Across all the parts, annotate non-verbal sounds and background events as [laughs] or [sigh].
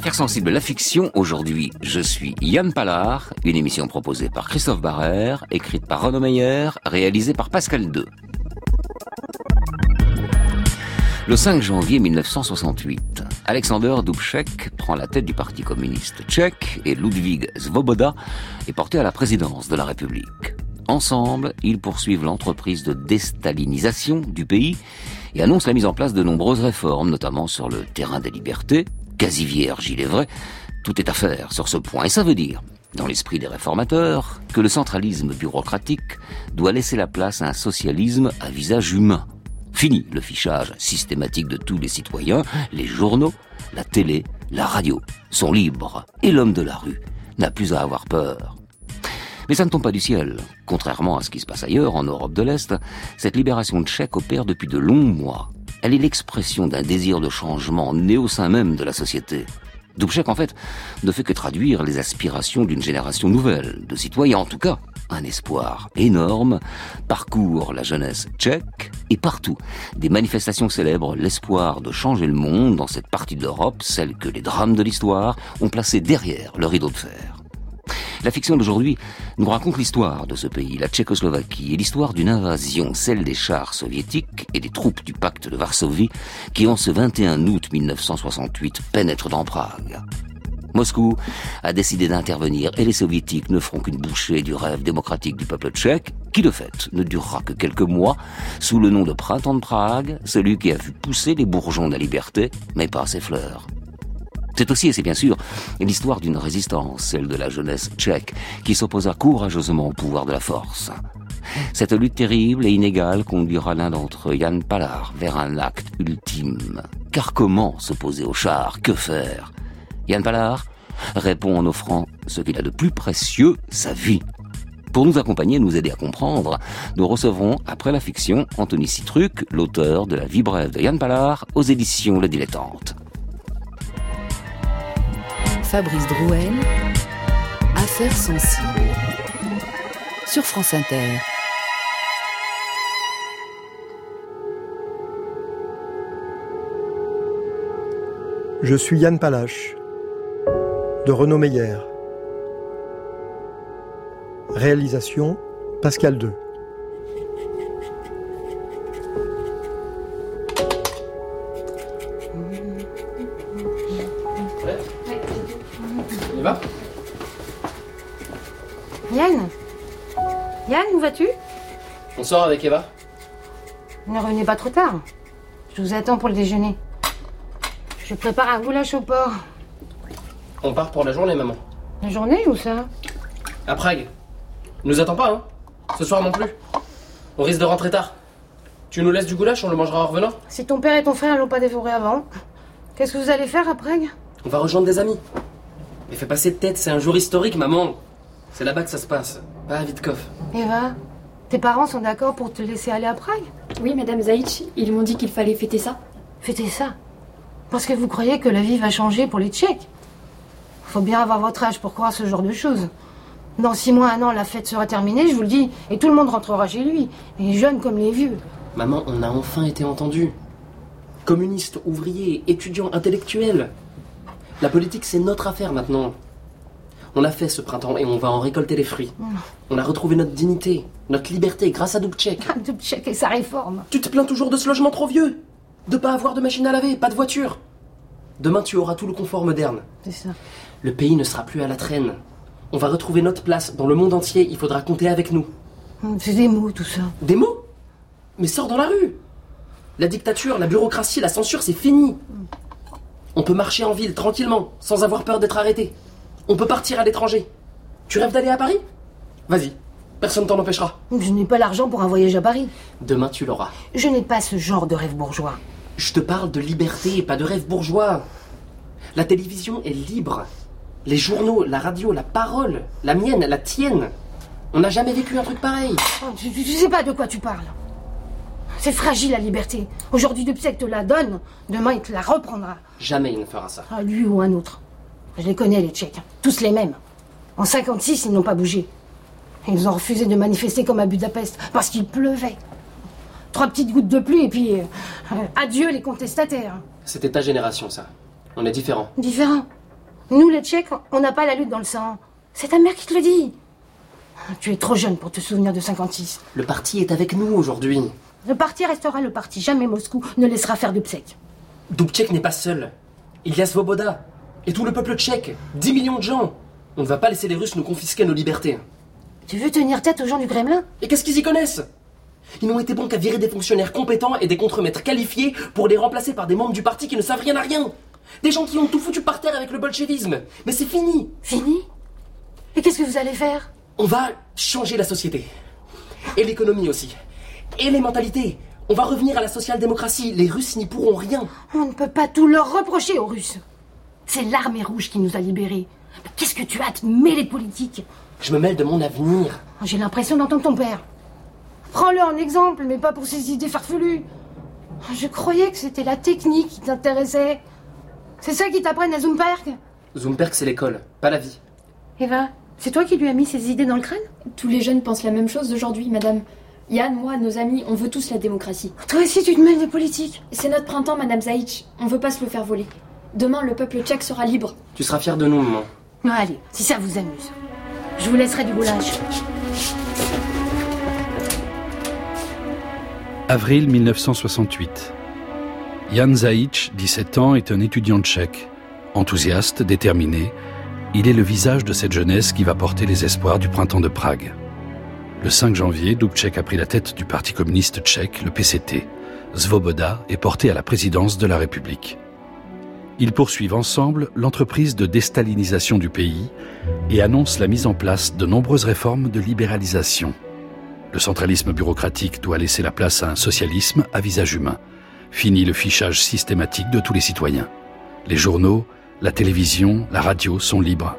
Affaires sensibles, la fiction. Aujourd'hui, je suis Yann Pallard, une émission proposée par Christophe Barrère, écrite par Renaud Meyer, réalisée par Pascal II. Le 5 janvier 1968, Alexander Dubček prend la tête du Parti communiste tchèque et Ludwig Svoboda est porté à la présidence de la République. Ensemble, ils poursuivent l'entreprise de déstalinisation du pays et annoncent la mise en place de nombreuses réformes, notamment sur le terrain des libertés, quasi vierge, il est vrai. Tout est à faire sur ce point, et ça veut dire, dans l'esprit des réformateurs, que le centralisme bureaucratique doit laisser la place à un socialisme à visage humain. Fini le fichage systématique de tous les citoyens, les journaux, la télé, la radio sont libres, et l'homme de la rue n'a plus à avoir peur. Mais ça ne tombe pas du ciel. Contrairement à ce qui se passe ailleurs, en Europe de l'Est, cette libération tchèque opère depuis de longs mois. Elle est l'expression d'un désir de changement né au sein même de la société. Dubček, en fait, ne fait que traduire les aspirations d'une génération nouvelle, de citoyens en tout cas. Un espoir énorme parcourt la jeunesse tchèque et partout. Des manifestations célèbrent l'espoir de changer le monde dans cette partie de l'Europe, celle que les drames de l'histoire ont placée derrière le rideau de fer. La fiction d'aujourd'hui nous raconte l'histoire de ce pays, la Tchécoslovaquie, et l'histoire d'une invasion, celle des chars soviétiques et des troupes du pacte de Varsovie, qui en ce 21 août 1968 pénètrent dans Prague. Moscou a décidé d'intervenir et les soviétiques ne feront qu'une bouchée du rêve démocratique du peuple tchèque, qui de fait ne durera que quelques mois, sous le nom de printemps de Prague, celui qui a vu pousser les bourgeons de la liberté, mais pas ses fleurs. C'est aussi, et c'est bien sûr, l'histoire d'une résistance, celle de la jeunesse tchèque, qui s'opposa courageusement au pouvoir de la force. Cette lutte terrible et inégale conduira l'un d'entre eux, Yann Pallard, vers un acte ultime. Car comment s'opposer au char? Que faire? Yann Pallard répond en offrant ce qu'il a de plus précieux, sa vie. Pour nous accompagner nous aider à comprendre, nous recevrons, après la fiction, Anthony Citruc, l'auteur de La vie brève de Yann Pallard, aux éditions Le Dilettante. Fabrice Drouel, Affaires sensibles, sur France Inter. Je suis Yann Palache, de Renaud Meyer. Réalisation Pascal II. Y va Yann? Yann, où vas-tu? On sort avec Eva Ne revenez pas trop tard. Je vous attends pour le déjeuner. Je prépare un goulash au porc. On part pour la journée, maman. La journée ou ça? À Prague. Nous attends pas, hein Ce soir non plus. On risque de rentrer tard. Tu nous laisses du goulash, on le mangera en revenant Si ton père et ton frère l'ont pas dévoré avant, qu'est-ce que vous allez faire à Prague? On va rejoindre des amis. Mais fais passer de tête, c'est un jour historique, maman. C'est là-bas que ça se passe, pas à Vitkov. Eva, tes parents sont d'accord pour te laisser aller à Prague Oui, Madame Zaïch, ils m'ont dit qu'il fallait fêter ça. Fêtez ça. Parce que vous croyez que la vie va changer pour les Tchèques. Faut bien avoir votre âge pour croire ce genre de choses. Dans six mois, un an, la fête sera terminée, je vous le dis, et tout le monde rentrera chez lui. Les jeunes comme les vieux. Maman, on a enfin été entendus. Communistes, ouvriers, étudiants, intellectuels. La politique, c'est notre affaire maintenant. On a fait ce printemps et on va en récolter les fruits. On a retrouvé notre dignité, notre liberté grâce à Dubček. [laughs] Dubček et sa réforme. Tu te plains toujours de ce logement trop vieux? De pas avoir de machine à laver, pas de voiture? Demain, tu auras tout le confort moderne. C'est ça. Le pays ne sera plus à la traîne. On va retrouver notre place. Dans le monde entier, il faudra compter avec nous. C'est des mots, tout ça. Des mots? Mais sors dans la rue La dictature, la bureaucratie, la censure, c'est fini. On peut marcher en ville tranquillement, sans avoir peur d'être arrêté. On peut partir à l'étranger. Tu rêves d'aller à Paris? Vas-y, personne t'en empêchera. Je n'ai pas l'argent pour un voyage à Paris. Demain, tu l'auras. Je n'ai pas ce genre de rêve bourgeois. Je te parle de liberté, pas de rêve bourgeois. La télévision est libre. Les journaux, la radio, la parole, la mienne, la tienne. On n'a jamais vécu un truc pareil. Oh, tu, tu- tu sais pas de quoi tu parles. C'est fragile la liberté. Aujourd'hui, Dubček te la donne, demain il te la reprendra. Jamais il ne fera ça. Ah, lui ou un autre. Je les connais, les Tchèques. Tous les mêmes. En 56, ils n'ont pas bougé. Ils ont refusé de manifester comme à Budapest parce qu'il pleuvait. Trois petites gouttes de pluie et puis euh, adieu les contestataires. C'était ta génération, ça. On est différents. Différent. Nous, les Tchèques, on n'a pas la lutte dans le sang. C'est ta mère qui te le dit. Tu es trop jeune pour te souvenir de 56. Le parti est avec nous aujourd'hui. Le parti restera le parti. Jamais Moscou ne laissera faire Dubček. Dubček n'est pas seul. Il y a Svoboda. Et tout le peuple tchèque. 10 millions de gens. On ne va pas laisser les Russes nous confisquer nos libertés. Tu veux tenir tête aux gens du Kremlin? Et qu'est-ce qu'ils y connaissent? Ils n'ont été bons qu'à virer des fonctionnaires compétents et des contremaîtres qualifiés pour les remplacer par des membres du parti qui ne savent rien à rien. Des gens qui ont tout foutu par terre avec le bolchevisme. Mais c'est fini. Fini? Et qu'est-ce que vous allez faire? On va changer la société. Et l'économie aussi. Et les mentalités. On va revenir à la social-démocratie. Les Russes n'y pourront rien. On ne peut pas tout leur reprocher aux Russes. C'est l'armée rouge qui nous a libérés. Qu'est-ce que tu as à te mêler politique Je me mêle de mon avenir. J'ai l'impression d'entendre ton père. Prends-le en exemple, mais pas pour ses idées farfelues. Je croyais que c'était la technique qui t'intéressait. C'est ça qui t'apprennent à Zumperk Zumperk, c'est l'école, pas la vie. Eva, c'est toi qui lui as mis ces idées dans le crâne Tous les jeunes pensent la même chose d'aujourd'hui, madame. Yann, moi, nos amis, on veut tous la démocratie. Toi aussi, tu te mêles des politiques. C'est notre printemps, madame Zaïch. On veut pas se le faire voler. Demain, le peuple tchèque sera libre. Tu seras fier de nous, maman. Non, allez, si ça vous amuse. Je vous laisserai du boulage. Avril 1968. Jan Zaïch, 17 ans, est un étudiant tchèque. Enthousiaste, déterminé, il est le visage de cette jeunesse qui va porter les espoirs du printemps de Prague. Le 5 janvier, Dubček a pris la tête du Parti communiste tchèque, le PCT. Svoboda est porté à la présidence de la République. Ils poursuivent ensemble l'entreprise de déstalinisation du pays et annoncent la mise en place de nombreuses réformes de libéralisation. Le centralisme bureaucratique doit laisser la place à un socialisme à visage humain. Fini le fichage systématique de tous les citoyens. Les journaux, la télévision, la radio sont libres.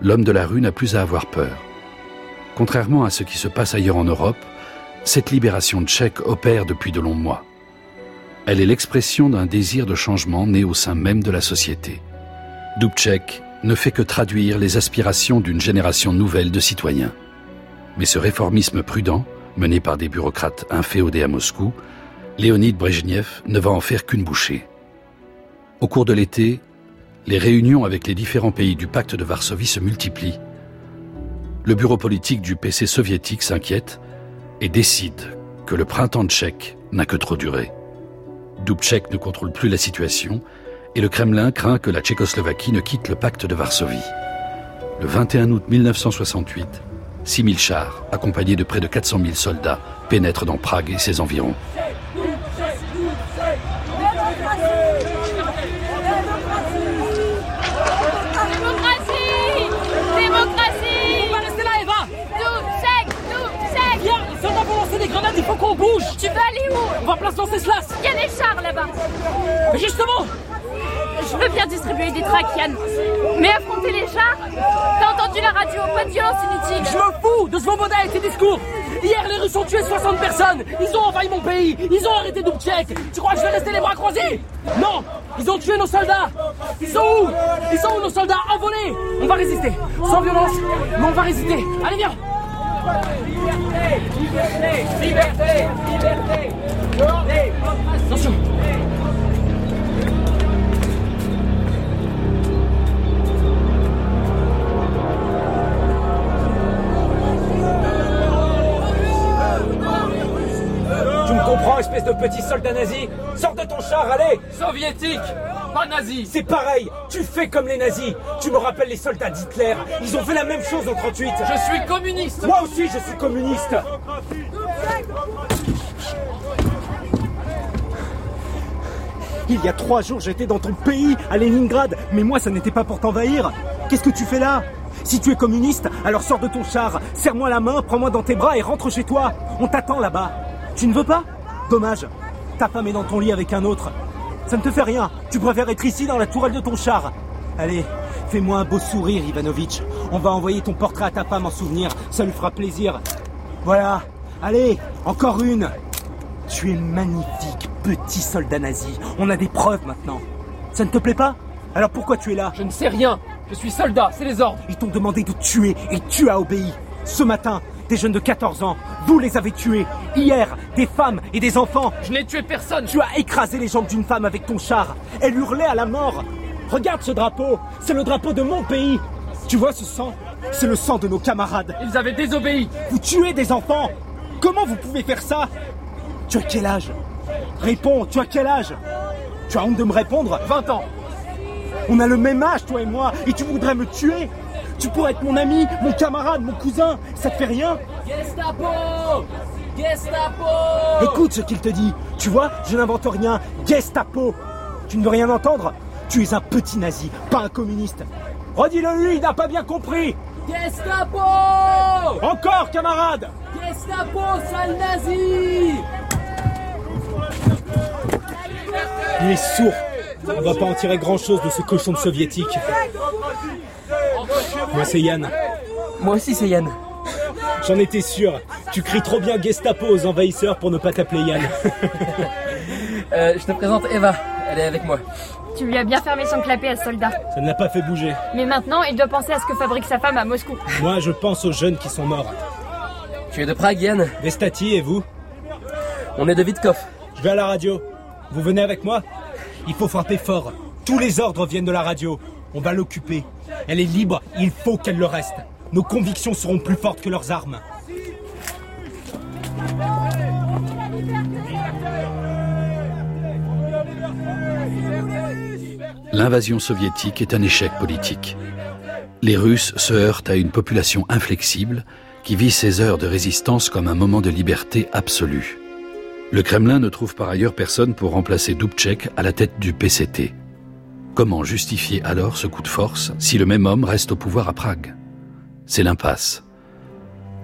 L'homme de la rue n'a plus à avoir peur. Contrairement à ce qui se passe ailleurs en Europe, cette libération tchèque opère depuis de longs mois. Elle est l'expression d'un désir de changement né au sein même de la société. Dubček ne fait que traduire les aspirations d'une génération nouvelle de citoyens. Mais ce réformisme prudent, mené par des bureaucrates inféodés à Moscou, Léonid Brejnev ne va en faire qu'une bouchée. Au cours de l'été, les réunions avec les différents pays du pacte de Varsovie se multiplient. Le bureau politique du PC soviétique s'inquiète et décide que le printemps tchèque n'a que trop duré. Dubček ne contrôle plus la situation et le Kremlin craint que la Tchécoslovaquie ne quitte le pacte de Varsovie. Le 21 août 1968, 6000 chars, accompagnés de près de 400 000 soldats, pénètrent dans Prague et ses environs. Qu'on bouge. Tu vas aller où On va place Venceslas Il y a des chars là-bas. Mais justement. Je veux bien distribuer des tracts, Yann. Mais affronter les chars T'as entendu la radio Pas de violence inutile. Je me fous de Svoboda et ses discours. Hier, les Russes ont tué 60 personnes. Ils ont envahi mon pays. Ils ont arrêté Dubček. Tu crois que je vais rester les bras croisés? Non. Ils ont tué nos soldats. Ils sont où? Ils sont où nos soldats? Envolés. On va résister. Sans violence, mais on va résister. Allez, viens Liberté Liberté Liberté Liberté Attention Tu me comprends, espèce de petit soldat nazi? Sors de ton char, allez! Soviétique C'est pareil, tu fais comme les nazis. Tu me rappelles les soldats d'Hitler. Ils ont fait la même chose en 38 Je suis communiste. Moi aussi, je suis communiste. Il y a trois jours, j'étais dans ton pays, à Leningrad, mais moi, ça n'était pas pour t'envahir. Qu'est-ce que tu fais là? Si tu es communiste, alors sors de ton char, serre-moi la main, prends-moi dans tes bras et rentre chez toi. On t'attend là-bas. Tu ne veux pas? Dommage. Ta femme est dans ton lit avec un autre. Ça ne te fait rien. Tu préfères être ici dans la tourelle de ton char. Allez, fais-moi un beau sourire, Ivanovitch. On va envoyer ton portrait à ta femme en souvenir. Ça lui fera plaisir. Voilà. Allez, encore une. Tu es magnifique, petit soldat nazi. On a des preuves maintenant. Ça ne te plaît pas? Alors pourquoi tu es là? Je ne sais rien Je suis soldat, c'est les ordres Ils t'ont demandé de tuer et tu as obéi. Ce matin, des jeunes de 14 ans, vous les avez tués. Hier, des femmes et des enfants. Je n'ai tué personne. Tu as écrasé les jambes d'une femme avec ton char. Elle hurlait à la mort. Regarde ce drapeau. C'est le drapeau de mon pays. Tu vois ce sang? C'est le sang de nos camarades. Ils avaient désobéi. Vous tuez des enfants. Comment vous pouvez faire ça? Tu as quel âge? Réponds, tu as quel âge? Tu as honte de me répondre? 20 ans. On a le même âge, toi et moi, et tu voudrais me tuer? Tu pourrais être mon ami, mon camarade, mon cousin, ça te fait rien? Gestapo Gestapo Écoute ce qu'il te dit. Tu vois, je n'invente rien. Gestapo. Tu ne veux rien entendre? Tu es un petit nazi, pas un communiste. Redis-le lui, il n'a pas bien compris. Gestapo Encore, camarade Gestapo, sale nazi Il est sourd. On va pas en tirer grand-chose de ce cochon de soviétique. Moi, c'est Yann. Moi aussi, c'est Yann. J'en étais sûr. Tu cries trop bien Gestapo aux envahisseurs pour ne pas t'appeler Yann. [laughs] Euh, je te présente Eva. Elle est avec moi. Tu lui as bien fermé son clapet à ce soldat. Ça ne l'a pas fait bouger. Mais maintenant, il doit penser à ce que fabrique sa femme à Moscou. Moi, je pense aux jeunes qui sont morts. Tu es de Prague, Yann Vestati et vous On est de Vitkov. Je vais à la radio. Vous venez avec moi? Il faut frapper fort. Tous les ordres viennent de la radio. On va l'occuper. Elle est libre, il faut qu'elle le reste. Nos convictions seront plus fortes que leurs armes. L'invasion soviétique est un échec politique. Les Russes se heurtent à une population inflexible qui vit ces heures de résistance comme un moment de liberté absolue. Le Kremlin ne trouve par ailleurs personne pour remplacer Dubček à la tête du PCT. Comment justifier alors ce coup de force si le même homme reste au pouvoir à Prague? C'est l'impasse.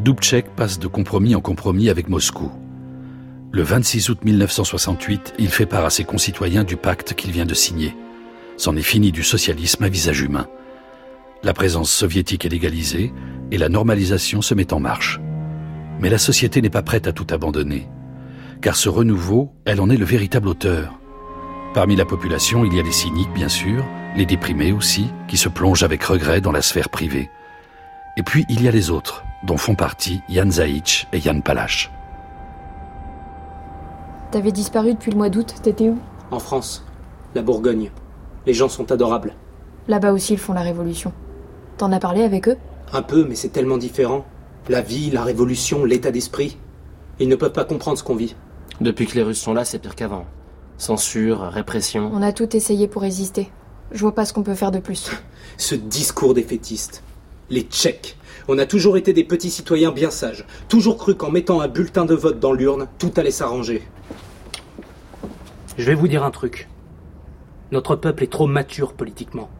Dubček passe de compromis en compromis avec Moscou. Le 26 août 1968, il fait part à ses concitoyens du pacte qu'il vient de signer. C'en est fini du socialisme à visage humain. La présence soviétique est légalisée et la normalisation se met en marche. Mais la société n'est pas prête à tout abandonner. Car ce renouveau, elle en est le véritable auteur. Parmi la population, il y a les cyniques, bien sûr, les déprimés aussi, qui se plongent avec regret dans la sphère privée. Et puis, il y a les autres, dont font partie Jan Zaïch et Jan Palach. T'avais disparu depuis le mois d'août, t'étais où? En France. La Bourgogne. Les gens sont adorables. Là-bas aussi, ils font la révolution. T'en as parlé avec eux? Un peu, mais c'est tellement différent. La vie, la révolution, l'état d'esprit. Ils ne peuvent pas comprendre ce qu'on vit. Depuis que les Russes sont là, c'est pire qu'avant. Censure, répression. On a tout essayé pour résister. Je vois pas ce qu'on peut faire de plus. [laughs] Ce discours défaitiste. Les Tchèques. On a toujours été des petits citoyens bien sages. Toujours cru qu'en mettant un bulletin de vote dans l'urne, tout allait s'arranger. Je vais vous dire un truc. Notre peuple est trop mature politiquement.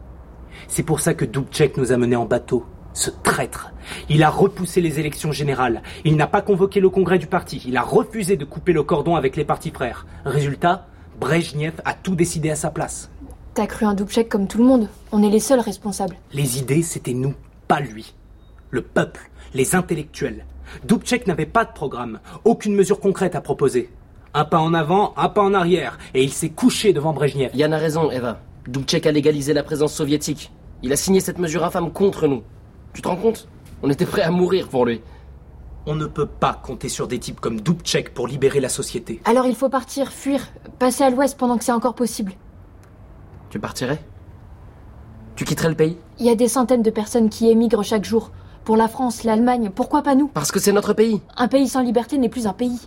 C'est pour ça que Dubček nous a menés en bateau. Ce traître. Il a repoussé les élections générales. Il n'a pas convoqué le congrès du parti. Il a refusé de couper le cordon avec les partis frères. Résultat, Brejnev a tout décidé à sa place. T'as cru un Dubček comme tout le monde. On est les seuls responsables. Les idées, c'était nous, pas lui. Le peuple, les intellectuels. Dubček n'avait pas de programme, aucune mesure concrète à proposer. Un pas en avant, un pas en arrière, et il s'est couché devant Brejnev. Yann a raison, Eva. Dubček a légalisé la présence soviétique. Il a signé cette mesure infâme contre nous. Tu te rends compte? On était prêts à mourir pour lui. On ne peut pas compter sur des types comme Dubček pour libérer la société. Alors il faut partir, fuir, passer à l'ouest pendant que c'est encore possible. Tu partirais? Tu quitterais le pays? Il y a des centaines de personnes qui émigrent chaque jour. Pour la France, l'Allemagne, pourquoi pas nous? Parce que c'est notre pays. Un pays sans liberté n'est plus un pays.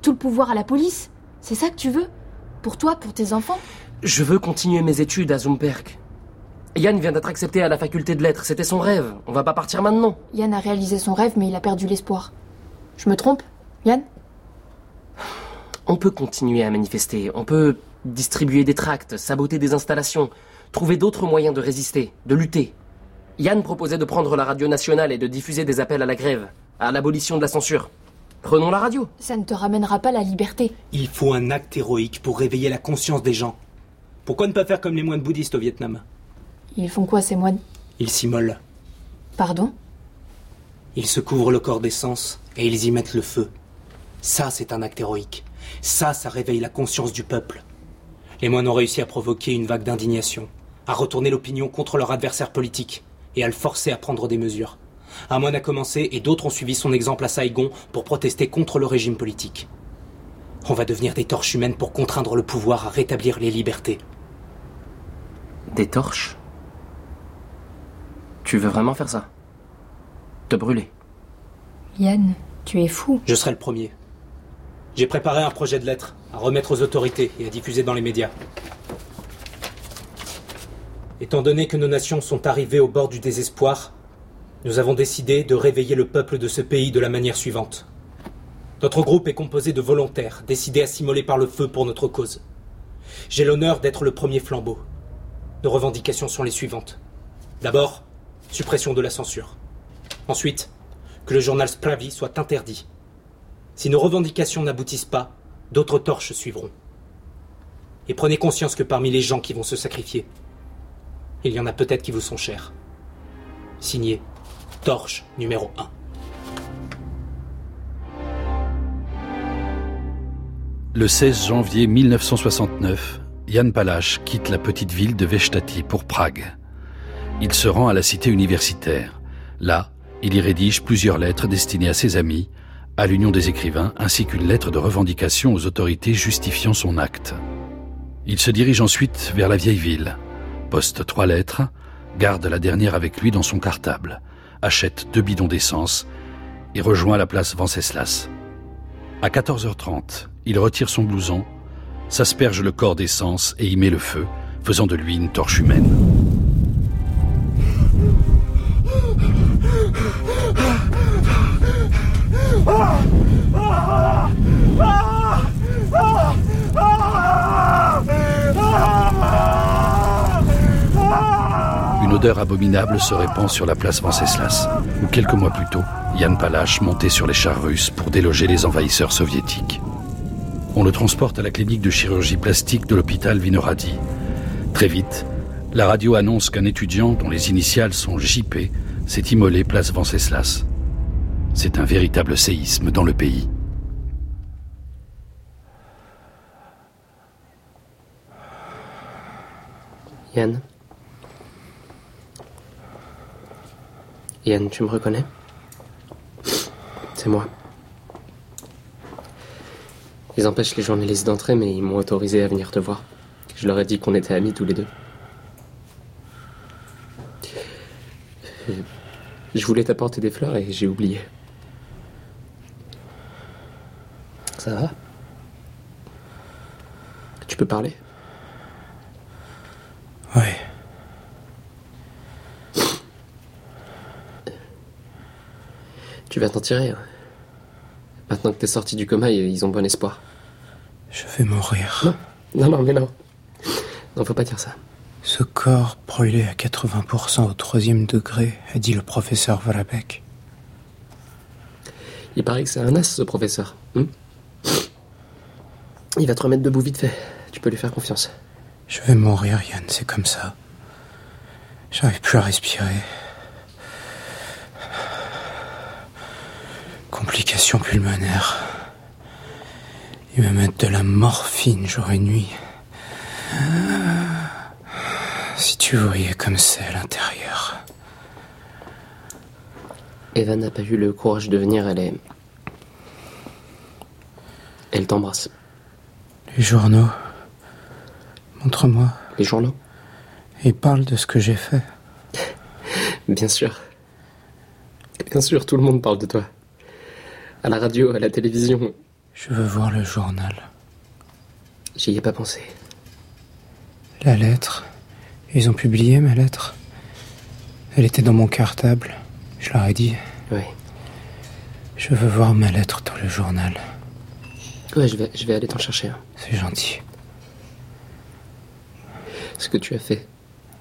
Tout le pouvoir à la police C'est ça que tu veux? Pour toi, pour tes enfants? Je veux continuer mes études à Zumperk. Yann vient d'être accepté à la faculté de lettres. C'était son rêve. On va pas partir maintenant. Yann a réalisé son rêve, mais il a perdu l'espoir. Je me trompe Yann? On peut continuer à manifester. On peut distribuer des tracts, saboter des installations, trouver d'autres moyens de résister, de lutter. Yann proposait de prendre la radio nationale et de diffuser des appels à la grève, à l'abolition de la censure. Prenons la radio. Ça ne te ramènera pas la liberté. Il faut un acte héroïque pour réveiller la conscience des gens. Pourquoi ne pas faire comme les moines bouddhistes au Vietnam? Ils font quoi, ces moines? Ils s'immolent. Pardon? Ils se couvrent le corps d'essence et ils y mettent le feu. Ça, c'est un acte héroïque. Ça, ça réveille la conscience du peuple. Les moines ont réussi à provoquer une vague d'indignation, à retourner l'opinion contre leur adversaire politique et à le forcer à prendre des mesures. Un moine a commencé et d'autres ont suivi son exemple à Saigon pour protester contre le régime politique. On va devenir des torches humaines pour contraindre le pouvoir à rétablir les libertés. Des torches? Tu veux vraiment faire ça? Te brûler Yann, tu es fou. Je serai le premier. J'ai préparé un projet de lettre à remettre aux autorités et à diffuser dans les médias. Étant donné que nos nations sont arrivées au bord du désespoir, nous avons décidé de réveiller le peuple de ce pays de la manière suivante. Notre groupe est composé de volontaires, décidés à s'immoler par le feu pour notre cause. J'ai l'honneur d'être le premier flambeau. Nos revendications sont les suivantes. D'abord, suppression de la censure. Ensuite, que le journal Splavi soit interdit. Si nos revendications n'aboutissent pas, d'autres torches suivront. Et prenez conscience que parmi les gens qui vont se sacrifier, il y en a peut-être qui vous sont chers. Signé Torche numéro 1. Le 16 janvier 1969, Jan Palach quitte la petite ville de Vestati pour Prague. Il se rend à la cité universitaire. Là, il y rédige plusieurs lettres destinées à ses amis, à l'Union des écrivains, ainsi qu'une lettre de revendication aux autorités justifiant son acte. Il se dirige ensuite vers la vieille ville, poste trois lettres, garde la dernière avec lui dans son cartable, achète deux bidons d'essence et rejoint la place Venceslas. À 14h30, il retire son blouson, s'asperge le corps d'essence et y met le feu, faisant de lui une torche humaine. Une odeur abominable se répand sur la place Venceslas, où quelques mois plus tôt, Yann Palach montait sur les chars russes pour déloger les envahisseurs soviétiques. On le transporte à la clinique de chirurgie plastique de l'hôpital Vinoradi. Très vite, la radio annonce qu'un étudiant dont les initiales sont JP s'est immolé place Venceslas. C'est un véritable séisme dans le pays. Yann Yann, tu me reconnais? C'est moi. Ils empêchent les journalistes d'entrer, mais ils m'ont autorisé à venir te voir. Je leur ai dit qu'on était amis tous les deux. Je voulais t'apporter des fleurs et j'ai oublié. Ça va Tu peux parler Ouais. Tu vas t'en tirer. hein. Maintenant que t'es sorti du coma, ils ont bon espoir. Je vais mourir. Non, non, non, mais non. Non, faut pas dire ça. Ce corps brûlé à 80% au troisième degré, a dit le professeur Vrabek. Il paraît que c'est un as, ce professeur. hein Il va te remettre debout vite fait. Tu peux lui faire confiance. Je vais mourir, Yann, c'est comme ça. J'arrive plus à respirer. Complications pulmonaires. Ils me mettent de la morphine jour et nuit. Si tu voyais comme c'est à l'intérieur. Eva n'a pas eu le courage de venir, elle est. Elle t'embrasse. Les journaux. Montre-moi. Les journaux Ils parlent de ce que j'ai fait. [laughs] Bien sûr. Bien sûr, tout le monde parle de toi. À la radio, à la télévision. Je veux voir le journal. J'y ai pas pensé. La lettre. Ils ont publié ma lettre. Elle était dans mon cartable. Je leur ai dit. Oui. Je veux voir ma lettre dans le journal. Ouais, je vais, je vais aller t'en chercher un. C'est gentil. Ce que tu as fait,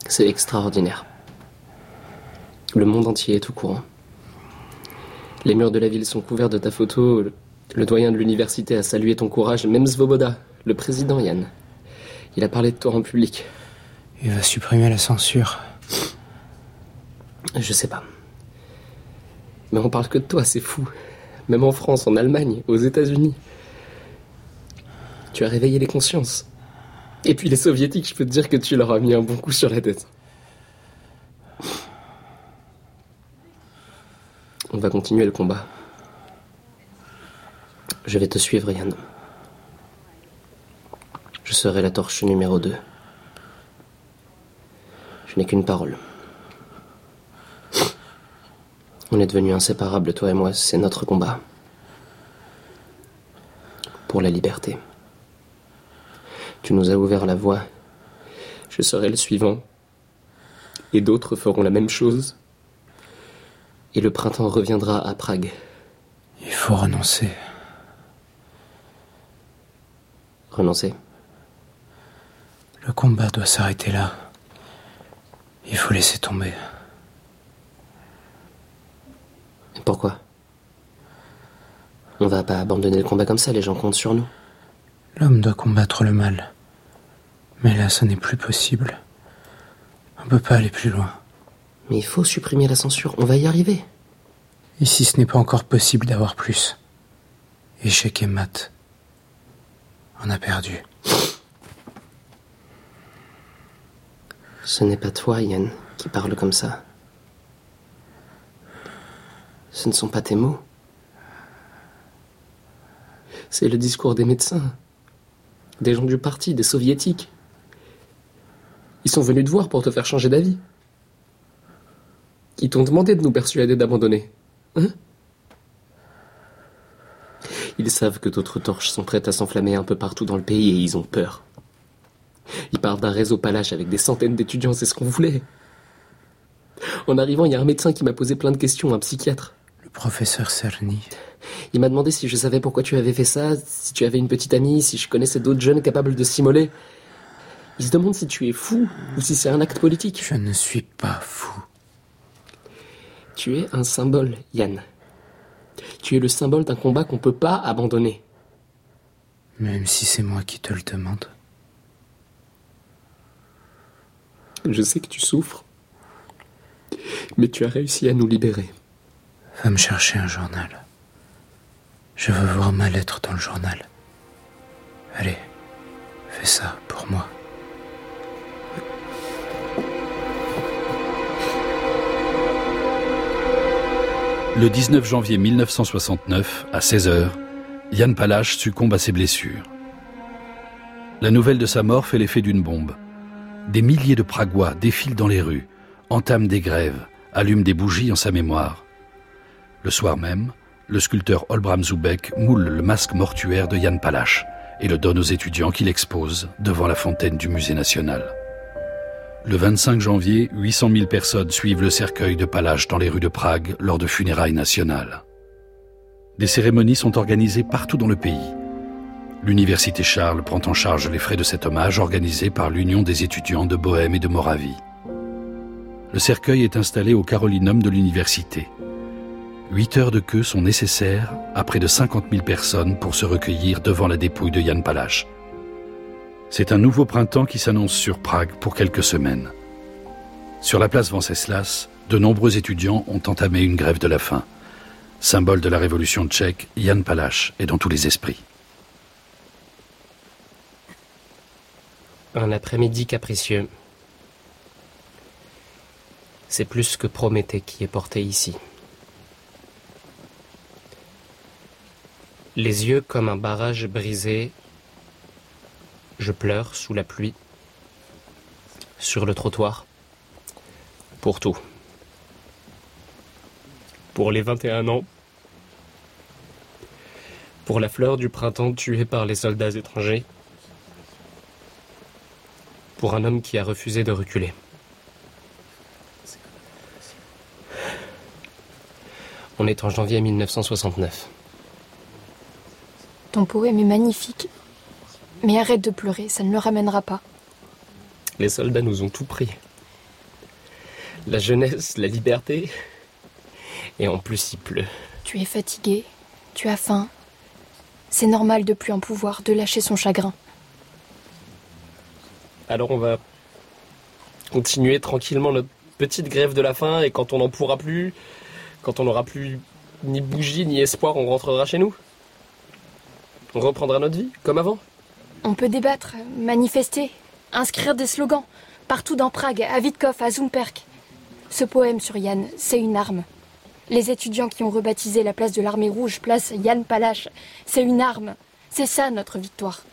c'est extraordinaire. Le monde entier est au courant. Les murs de la ville sont couverts de ta photo. Le, le doyen de l'université a salué ton courage. Même Svoboda, le président Yann. Il a parlé de toi en public. Il va supprimer la censure. Je sais pas. Mais on parle que de toi, c'est fou. Même en France, en Allemagne, aux États-Unis. Tu as réveillé les consciences. Et puis les soviétiques, je peux te dire que tu leur as mis un bon coup sur la tête. On va continuer le combat. Je vais te suivre, Yann. Je serai la torche numéro 2. n'ai qu'une parole. On est devenus inséparables, toi et moi, c'est notre combat. Pour la liberté. Tu nous as ouvert la voie. Je serai le suivant. Et d'autres feront la même chose. Et le printemps reviendra à Prague. Il faut renoncer. Renoncer Le combat doit s'arrêter là. Il faut laisser tomber. Pourquoi? On va pas abandonner le combat comme ça, les gens comptent sur nous. L'homme doit combattre le mal. Mais là, ce n'est plus possible. On peut pas aller plus loin. Mais il faut supprimer la censure, on va y arriver. Ici, ce n'est pas encore possible d'avoir plus. Échec et mat. On a perdu. Ce n'est pas toi, Yann, qui parle comme ça. Ce ne sont pas tes mots. C'est le discours des médecins, des gens du parti, des soviétiques. Ils sont venus te voir pour te faire changer d'avis. Ils t'ont demandé de nous persuader d'abandonner. Hein? Ils savent que d'autres torches sont prêtes à s'enflammer un peu partout dans le pays et ils ont peur. Ils parlent d'un réseau palache avec des centaines d'étudiants, c'est ce qu'on voulait. En arrivant, il y a un médecin qui m'a posé plein de questions, un psychiatre. Le professeur Cerny. Il m'a demandé si je savais pourquoi tu avais fait ça, si tu avais une petite amie, si je connaissais d'autres jeunes capables de s'immoler. Il se demande si tu es fou ou si c'est un acte politique. Je ne suis pas fou. Tu es un symbole, Yann. Tu es le symbole d'un combat qu'on ne peut pas abandonner. Même si c'est moi qui te le demande. Je sais que tu souffres. Mais tu as réussi à nous libérer. Va me chercher un journal. Je veux voir ma lettre dans le journal. Allez, fais ça pour moi. Le 19 janvier 1969, à 16h, Yann Palach succombe à ses blessures. La nouvelle de sa mort fait l'effet d'une bombe. Des milliers de Pragois défilent dans les rues, entament des grèves, allument des bougies en sa mémoire. Le soir même, le sculpteur Olbram Zubek moule le masque mortuaire de Yann Palach et le donne aux étudiants qui l'exposent devant la fontaine du musée national. Le 25 janvier, 800 000 personnes suivent le cercueil de Palach dans les rues de Prague lors de funérailles nationales. Des cérémonies sont organisées partout dans le pays. L'Université Charles prend en charge les frais de cet hommage organisé par l'Union des étudiants de Bohême et de Moravie. Le cercueil est installé au Carolinum de l'université. Huit heures de queue sont nécessaires à près de 50 000 personnes pour se recueillir devant la dépouille de Jan Palach. C'est un nouveau printemps qui s'annonce sur Prague pour quelques semaines. Sur la place Venceslas, de nombreux étudiants ont entamé une grève de la faim. Symbole de la révolution tchèque, Jan Palach est dans tous les esprits. Un après-midi capricieux. C'est plus que Prométhée qui est porté ici. Les yeux comme un barrage brisé, je pleure sous la pluie, sur le trottoir, pour tout. Pour les 21 ans, pour la fleur du printemps tuée par les soldats étrangers, pour un homme qui a refusé de reculer. On est en janvier 1969. Ton poème est magnifique. Mais arrête de pleurer, ça ne le ramènera pas. Les soldats nous ont tout pris. La jeunesse, la liberté. Et en plus, il pleut. Tu es fatigué, tu as faim. C'est normal de plus en pouvoir, de lâcher son chagrin. Alors on va continuer tranquillement notre petite grève de la faim et quand on n'en pourra plus, quand on n'aura plus ni bougie ni espoir, on rentrera chez nous. On reprendra notre vie, comme avant. On peut débattre, manifester, inscrire des slogans, partout dans Prague, à Witkov, à Zumperk. Ce poème sur Yann, c'est une arme. Les étudiants qui ont rebaptisé la place de l'armée rouge place Yann Palach, c'est une arme. C'est ça notre victoire.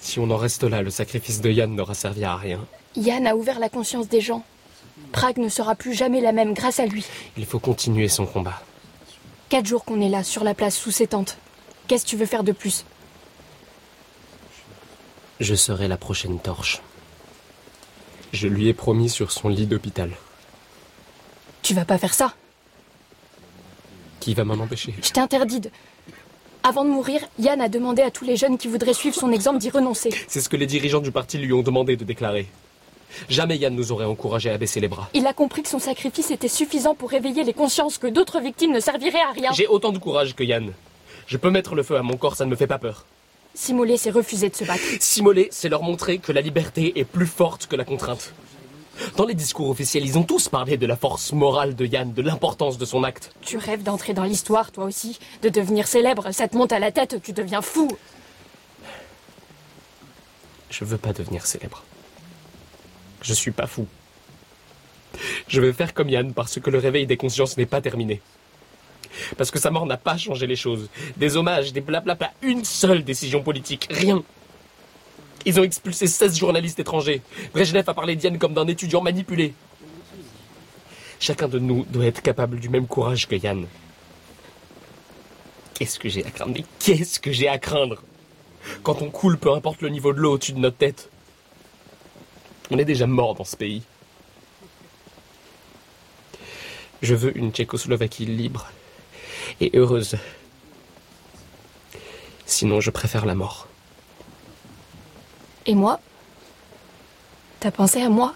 Si on en reste là, le sacrifice de Yann n'aura servi à rien. Yann a ouvert la conscience des gens. Prague ne sera plus jamais la même grâce à lui. Il faut continuer son combat. Quatre jours qu'on est là, sur la place, sous ses tentes. Qu'est-ce que tu veux faire de plus? Je serai la prochaine torche. Je lui ai promis sur son lit d'hôpital. Tu vas pas faire ça Qui va m'en empêcher? Je t'interdis de... Avant de mourir, Yann a demandé à tous les jeunes qui voudraient suivre son exemple d'y renoncer. C'est ce que les dirigeants du parti lui ont demandé de déclarer. Jamais Yann nous aurait encouragé à baisser les bras. Il a compris que son sacrifice était suffisant pour réveiller les consciences que d'autres victimes ne serviraient à rien. J'ai autant de courage que Yann. Je peux mettre le feu à mon corps, ça ne me fait pas peur. S'immoler, c'est refuser de se battre. S'immoler, c'est leur montrer que la liberté est plus forte que la contrainte. Dans les discours officiels, ils ont tous parlé de la force morale de Yann, de l'importance de son acte. Tu rêves d'entrer dans l'histoire, toi aussi, de devenir célèbre, ça te monte à la tête, tu deviens fou. Je veux pas devenir célèbre. Je suis pas fou. Je veux faire comme Yann parce que le réveil des consciences n'est pas terminé. Parce que sa mort n'a pas changé les choses. Des hommages, des blabla, pas une seule décision politique, rien. Ils ont expulsé 16 journalistes étrangers. Brejnev a parlé d'Yann comme d'un étudiant manipulé. Chacun de nous doit être capable du même courage que Yann. Qu'est-ce que j'ai à craindre? Mais qu'est-ce que j'ai à craindre? Quand on coule, peu importe le niveau de l'eau au-dessus de notre tête. On est déjà mort dans ce pays. Je veux une Tchécoslovaquie libre et heureuse. Sinon, je préfère la mort. Et moi? T'as pensé à moi?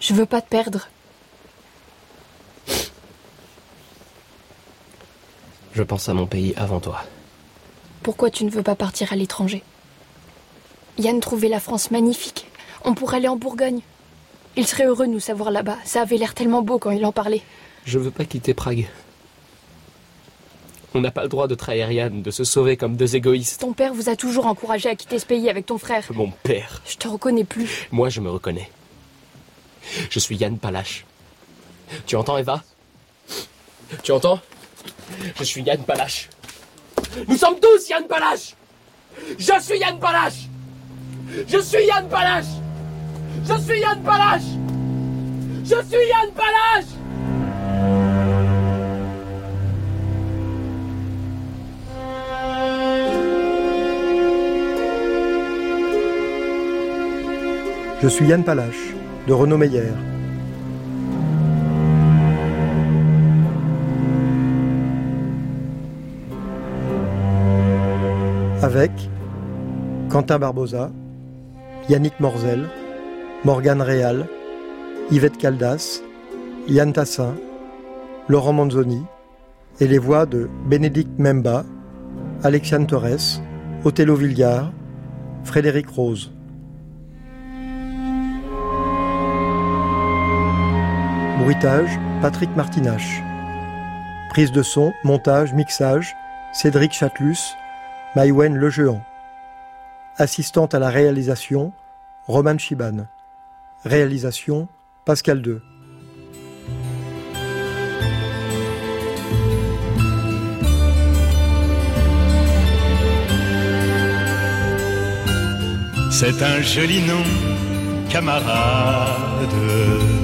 Je veux pas te perdre. Je pense à mon pays avant toi. Pourquoi tu ne veux pas partir à l'étranger? Yann trouvait la France magnifique. On pourrait aller en Bourgogne. Il serait heureux de nous savoir là-bas. Ça avait l'air tellement beau quand il en parlait. Je veux pas quitter Prague. On n'a pas le droit de trahir Yann, de se sauver comme deux égoïstes. Ton père vous a toujours encouragé à quitter ce pays avec ton frère. Mon père. Je te reconnais plus. Moi, je me reconnais. Je suis Yann Palache. Tu entends, Eva? Tu entends? Je suis Yann Palache. Nous sommes tous Yann Palache Je suis Yann Palache Je suis Yann Palache Je suis Yann Palache Je suis Yann Palache Je suis Yann Palache, de Renaud Meyer. Avec Quentin Barbosa, Yannick Morzel, Morgane Réal, Yvette Caldas, Yann Tassin, Laurent Manzoni et les voix de Bénédicte Memba, Alexiane Torres, Othello Villiard, Frédéric Rose. Bruitage, Patrick Martinache. Prise de son, montage, mixage, Cédric Chatelus, Maïwen Lejean. Assistante à la réalisation, Roman Chiban. Réalisation, Pascal II. C'est un joli nom, camarade.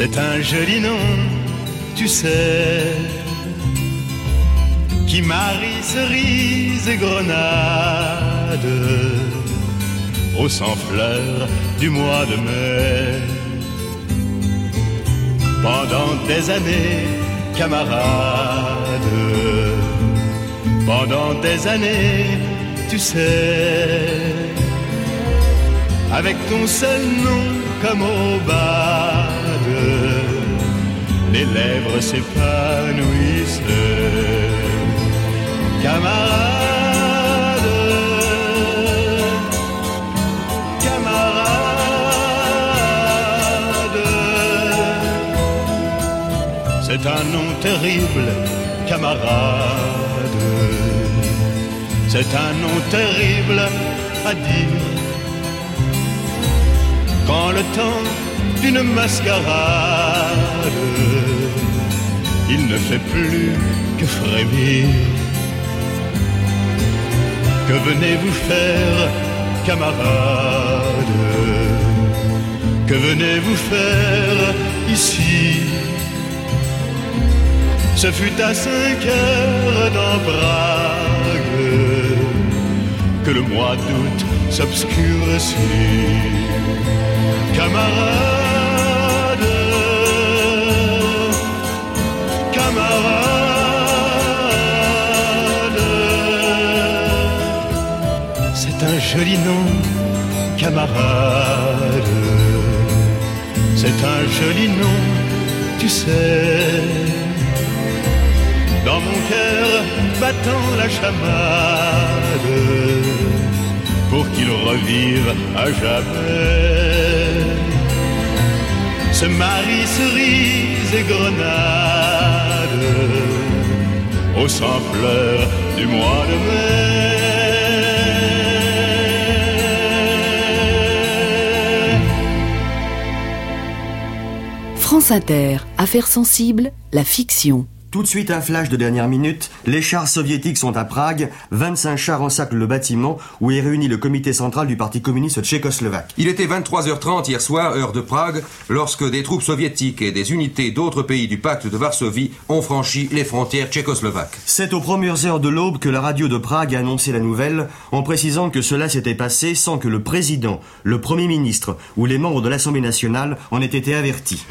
C'est un joli nom, tu sais, qui marie cerise et grenade au sang fleur du mois de mai. Pendant des années, camarade, pendant des années, tu sais, avec ton seul nom comme au bade, les lèvres s'épanouissent. Camarade, camarade, c'est un nom terrible, camarade, c'est un nom terrible à dire quand le temps d'une mascarade, il ne fait plus que frémir. Que venez-vous faire, camarade? Que venez-vous faire ici? Ce fut à cinq heures dans Prague que le mois d'août s'obscurcit. Camarades, joli nom, camarade. C'est un joli nom, tu sais. Dans mon cœur battant la chamade pour qu'il revive à jamais. Ce mari cerise et grenade au sang fleur du mois de mai. France Inter, Affaires sensibles, la fiction. Tout de suite un flash de dernière minute. Les chars soviétiques sont à Prague. 25 chars encerclent le bâtiment où est réuni le comité central du Parti communiste tchécoslovaque. Il était 23h30 hier soir, heure de Prague, lorsque des troupes soviétiques et des unités d'autres pays du pacte de Varsovie ont franchi les frontières tchécoslovaques. C'est aux premières heures de l'aube que la radio de Prague a annoncé la nouvelle en précisant que cela s'était passé sans que le président, le premier ministre ou les membres de l'Assemblée nationale en aient été avertis.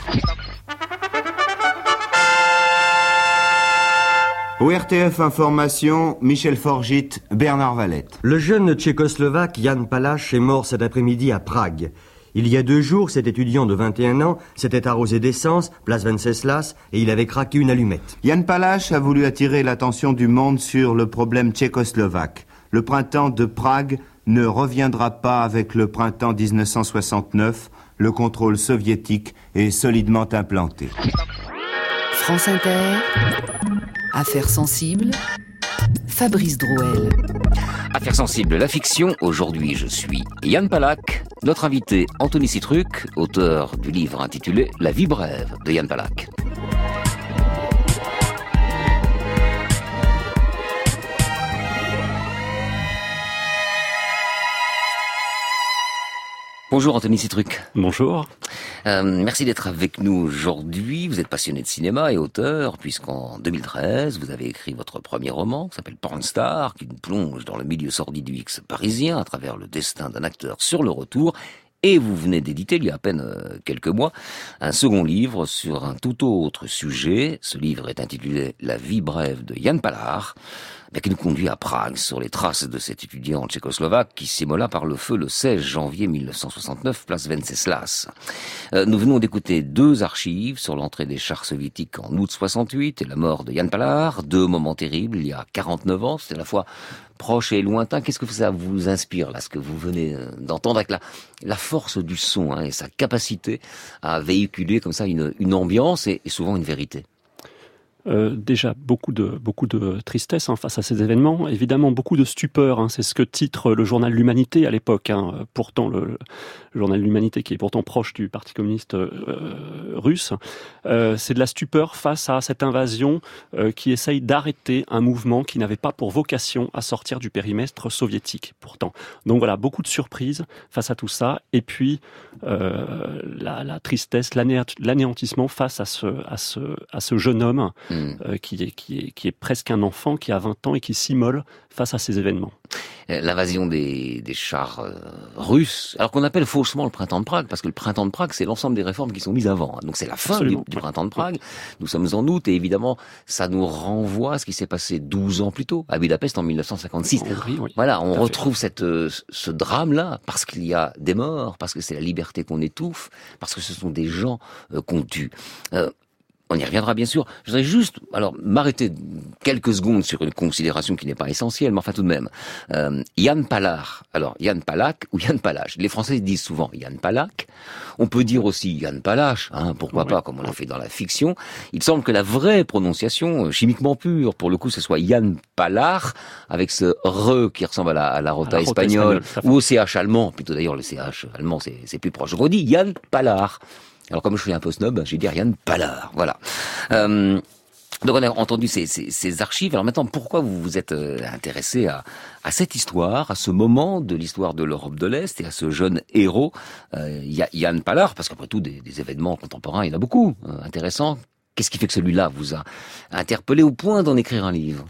ORTF Information, Michel Forgit, Bernard Valette. Le jeune tchécoslovaque Jan Palach est mort cet après-midi à Prague. Il y a deux jours, cet étudiant de 21 ans s'était arrosé d'essence, place Venceslas, et il avait craqué une allumette. Jan Palach a voulu attirer l'attention du monde sur le problème tchécoslovaque. Le printemps de Prague ne reviendra pas avec le printemps 1969. Le contrôle soviétique est solidement implanté. France Inter, Affaires sensibles, Fabrice Drouel. Affaires sensibles, la fiction. Aujourd'hui, je suis Yann Palak. Notre invité, Anthony Citruc, auteur du livre intitulé La vie brève de Yann Palak. Bonjour Anthony Citruc. Bonjour. Euh, merci d'être avec nous aujourd'hui. Vous êtes passionné de cinéma et auteur, puisqu'en 2013, vous avez écrit votre premier roman, qui s'appelle Porn Star, qui nous plonge dans le milieu sordide du X parisien à travers le destin d'un acteur sur le retour. Et vous venez d'éditer, il y a à peine euh, quelques mois, un second livre sur un tout autre sujet. Ce livre est intitulé La vie brève de Yann Pallar mais qui nous conduit à Prague, sur les traces de cet étudiant tchécoslovaque qui s'immola par le feu le 16 janvier 1969, place Venceslas. Euh, nous venons d'écouter deux archives sur l'entrée des chars soviétiques en août 68 et la mort de Yann Pallar, deux moments terribles, il y a 49 ans, c'était à la fois proche et lointain. Qu'est-ce que ça vous inspire, là, ce que vous venez euh, d'entendre avec la, la force du son hein, et sa capacité à véhiculer comme ça une, une ambiance et, et souvent une vérité? Euh, déjà beaucoup de beaucoup de tristesse hein, face à ces événements, évidemment beaucoup de stupeur. Hein, c'est ce que titre le journal L'Humanité à l'époque. Hein, pourtant le, le, journal L'Humanité qui est pourtant proche du Parti communiste euh, russe, euh, c'est de la stupeur face à cette invasion euh, qui essaye d'arrêter un mouvement qui n'avait pas pour vocation à sortir du périmètre soviétique. Pourtant, donc voilà beaucoup de surprises face à tout ça, et puis euh, la, la tristesse, l'anéantissement face à ce à ce à ce jeune homme. Mm. Euh, qui, est, qui, est, qui est presque un enfant qui a 20 ans et qui s'immole face à ces événements. L'invasion des, des chars euh, russes, alors qu'on appelle faussement le printemps de Prague, parce que le printemps de Prague, c'est l'ensemble des réformes qui sont mises avant. Donc c'est la fin du, du, printemps de Prague. Nous sommes en août et évidemment, ça nous renvoie à ce qui s'est passé 12 ans plus tôt, à Budapest en 1956. En Hongrie, oui. Voilà, on retrouve cette, euh, ce drame-là parce qu'il y a des morts, parce que c'est la liberté qu'on étouffe, parce que ce sont des gens euh, qu'on tue. Euh, on y reviendra bien sûr. Je voudrais juste, alors, m'arrêter quelques secondes sur une considération qui n'est pas essentielle, mais enfin tout de même. Euh, Yann Pallar, alors Yann Palak ou Yann Palach. Les Français disent souvent Yann Palak. On peut dire aussi Yann Palach, hein, pourquoi oui. pas, comme on l'a fait dans la fiction. Il semble que la vraie prononciation, chimiquement pure, pour le coup, ce soit Yann Pallar, avec ce re qui ressemble à la, à la rota à la espagnole, espagnole ou au CH allemand. Plutôt d'ailleurs, le CH allemand, c'est plus proche. Je redis Yann Pallar. Alors comme je suis un peu snob, j'ai dit Yann Pallar, voilà. Euh, Donc on a entendu ces, ces, ces, archives. Alors maintenant, pourquoi vous vous êtes euh, intéressé à, à, cette histoire, à ce moment de l'histoire de l'Europe de l'Est et à ce jeune héros, euh, Yann Pallard Parce qu'après tout, des, des, événements contemporains, il y en a beaucoup euh, intéressants. Qu'est-ce qui fait que celui-là vous a interpellé au point d'en écrire un livre?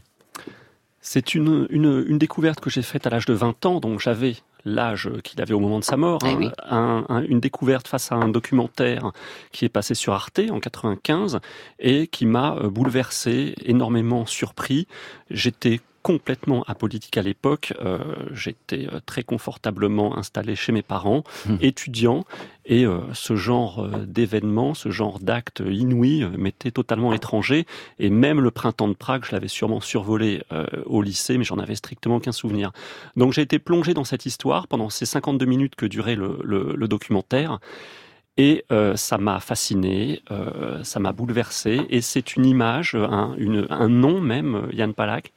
C'est une, une, une, découverte que j'ai faite à l'âge de 20 ans, donc j'avais l'âge qu'il avait au moment de sa mort, eh oui. un, un, une découverte face à un documentaire qui est passé sur Arte en 95 et qui m'a bouleversé, énormément surpris. J'étais complètement apolitique à l'époque. Euh, J'étais très confortablement installé chez mes parents, mmh. étudiant, et euh, ce genre euh, d'événement, ce genre d'acte inouï euh, m'était totalement étranger. Et même le printemps de Prague, je l'avais sûrement survolé euh, au lycée, mais j'en avais strictement aucun souvenir. Donc j'ai été plongé dans cette histoire pendant ces 52 minutes que durait le, le, le documentaire. Et euh, ça m'a fasciné, euh, ça m'a bouleversé, et c'est une image, un, une, un nom même, Yann Palak,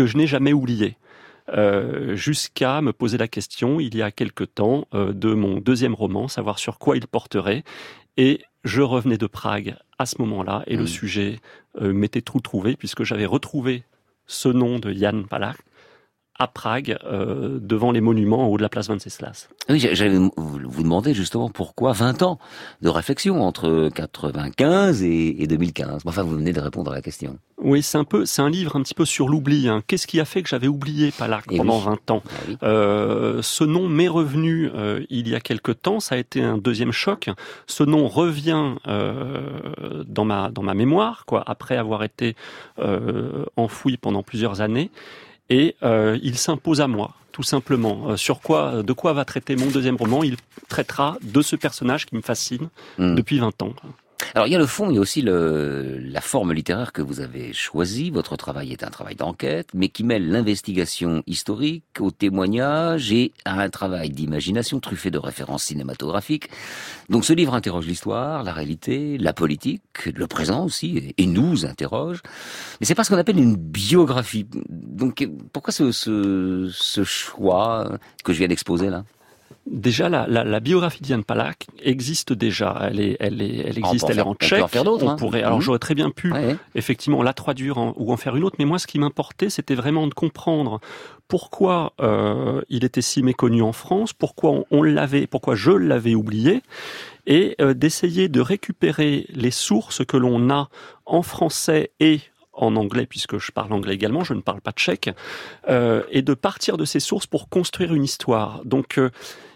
que je n'ai jamais oublié. Euh, jusqu'à me poser la question, il y a quelque temps, euh, de mon deuxième roman, savoir sur quoi il porterait. Et je revenais de Prague à ce moment-là, et mmh. le sujet euh, m'était tout trouvé, puisque j'avais retrouvé ce nom de Jan Palach à Prague, euh, devant les monuments en haut de la place Venceslas. Oui, j'allais vous demander justement pourquoi 20 ans de réflexion entre 95 et, et 2015. Enfin, vous venez de répondre à la question. Oui, c'est un peu, c'est un livre un petit peu sur l'oubli. Hein. Qu'est-ce qui a fait que j'avais oublié Palarc pendant oui. 20 ans ah oui. euh, Ce nom m'est revenu euh, il y a quelque temps. Ça a été un deuxième choc. Ce nom revient dans ma dans ma mémoire, quoi, après avoir été enfoui pendant plusieurs années et euh, il s'impose à moi, tout simplement. Euh, sur quoi, de quoi va traiter mon deuxième roman? Il traitera de ce personnage qui me fascine mmh. depuis 20 ans. Alors il y a le fond, il y a aussi le, la forme littéraire que vous avez choisie. Votre travail est un travail d'enquête, mais qui mêle l'investigation historique au témoignage et à un travail d'imagination truffé de références cinématographiques. Donc ce livre interroge l'histoire, la réalité, la politique, le présent aussi, et nous interroge. Mais c'est pas ce qu'on appelle une biographie. Donc pourquoi ce, ce, ce choix que je viens d'exposer là? Déjà, la, la, la biographie d'Yann Palak existe déjà. Elle est, elle est, elle existe. Elle est en tchèque. On, peut en on pourrait. Hein. Alors, j'aurais très bien pu, ouais. effectivement, la traduire en, ou en faire une autre. Mais moi, ce qui m'importait, c'était vraiment de comprendre pourquoi euh, il était si méconnu en France, pourquoi on, on l'avait, pourquoi je l'avais oublié, et euh, d'essayer de récupérer les sources que l'on a en français et en anglais, puisque je parle anglais également, je ne parle pas tchèque, euh, et de partir de ces sources pour construire une histoire. Donc,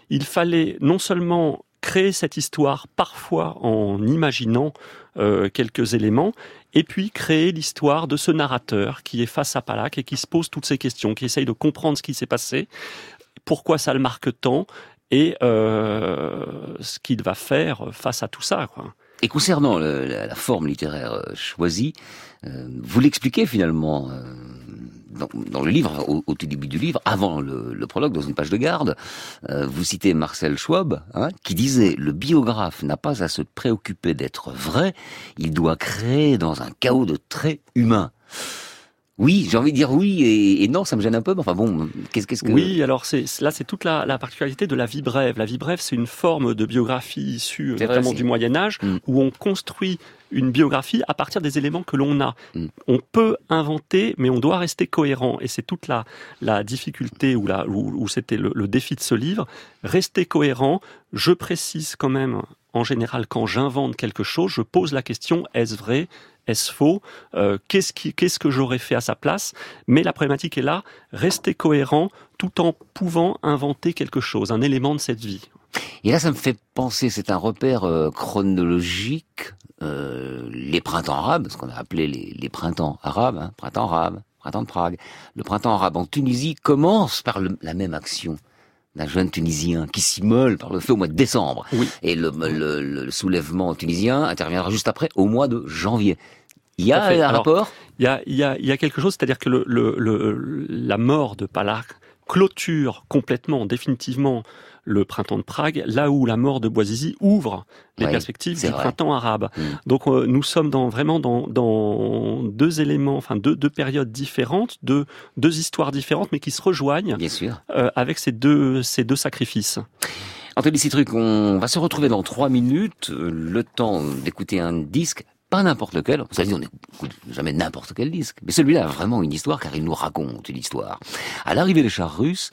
il fallait non seulement créer cette histoire parfois en imaginant euh, quelques éléments, et puis créer l'histoire de ce narrateur qui est face à Palak et qui se pose toutes ces questions, qui essaye de comprendre ce qui s'est passé, pourquoi ça le marque tant, et euh, ce qu'il va faire face à tout ça. Et concernant la, forme littéraire choisie, euh, vous l'expliquez finalement dans, le livre, au, tout début du livre, avant le, le, prologue, dans une page de garde, euh, vous citez Marcel Schwab, hein, qui disait le biographe n'a pas à se préoccuper d'être vrai, il doit créer dans un chaos de traits humains. Oui, j'ai envie de dire oui et, et, non, ça me gêne un peu. Mais enfin bon, qu'est-ce que Oui, alors c'est là c'est toute la, la, particularité de la vie brève. La vie brève, c'est une forme de biographie issue notamment du Moyen Âge mm. où on construit une biographie à partir des éléments que l'on a. Mm. On peut inventer, mais on doit rester cohérent. Et c'est toute la, la difficulté ou, la, ou, ou c'était le, le défi de ce livre. Rester cohérent. Je précise quand même en général, quand j'invente quelque chose, je pose la question est-ce vrai? Est-ce faux? Euh, Qu'est-ce qu que j'aurais fait à sa place? Mais la problématique est là, rester cohérent tout en pouvant inventer quelque chose, un élément de cette vie. Et là, ça me fait penser, c'est un repère euh, chronologique, euh, les printemps arabes, ce qu'on a appelé les, les printemps arabes, hein, printemps arabe, printemps de Prague. Le printemps arabe en Tunisie commence par le, la même action d'un jeune Tunisien qui s'immole par le feu au mois de décembre. Oui. Et le, le, le, soulèvement tunisien interviendra juste après, au mois de janvier. Il y a un Alors, rapport? il y a, y a, y a quelque chose, c'est-à-dire que le, le, le, la mort de Palar clôture complètement, définitivement, le printemps de Prague, là où la mort de Boisizy ouvre les oui, perspectives du vrai. printemps arabe. Mmh. Donc euh, nous sommes dans, vraiment dans, dans, deux éléments, enfin deux, deux périodes différentes, deux, deux, histoires différentes, mais qui se rejoignent Bien sûr. Euh, avec ces deux, ces deux sacrifices. Anthony Citruc, on va se retrouver dans trois minutes, le temps d'écouter un disque Pas n'importe lequel. Vous savez, on n'écoute jamais n'importe quel disque. Mais celui-là a vraiment une histoire car il nous raconte une histoire. À l'arrivée des chars russes,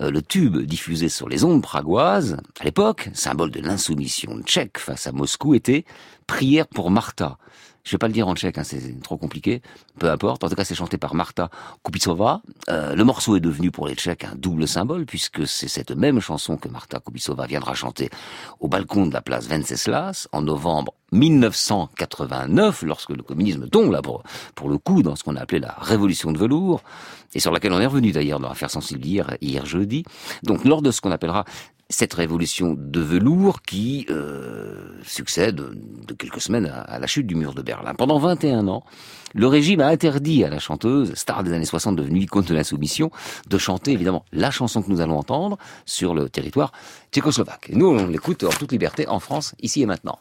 euh, le tube diffusé sur les ondes pragoises, à l'époque, symbole de l'insoumission tchèque face à Moscou, était Prière pour Martha. Je vais pas le dire en tchèque, hein, c'est trop compliqué. Peu importe. En tout cas, c'est chanté par Marta Kupisova. Euh, le morceau est devenu pour les Tchèques un double symbole puisque c'est cette même chanson que Marta Kupisova viendra chanter au balcon de la place Venceslas en novembre 1989, lorsque le communisme tombe là pour, pour le coup dans ce qu'on a appelé la révolution de velours, et sur laquelle on est revenu d'ailleurs dans l'affaire sensible hier, hier jeudi. Donc lors de ce qu'on appellera cette révolution de velours qui euh, succède de quelques semaines à, la chute du mur de Berlin. Pendant 21 ans, le régime a interdit à la chanteuse, star des années 60 devenue icône de l'insoumission, de chanter évidemment la chanson que nous allons entendre sur le territoire tchécoslovaque. Et nous, on l'écoute en toute liberté en France, ici et maintenant.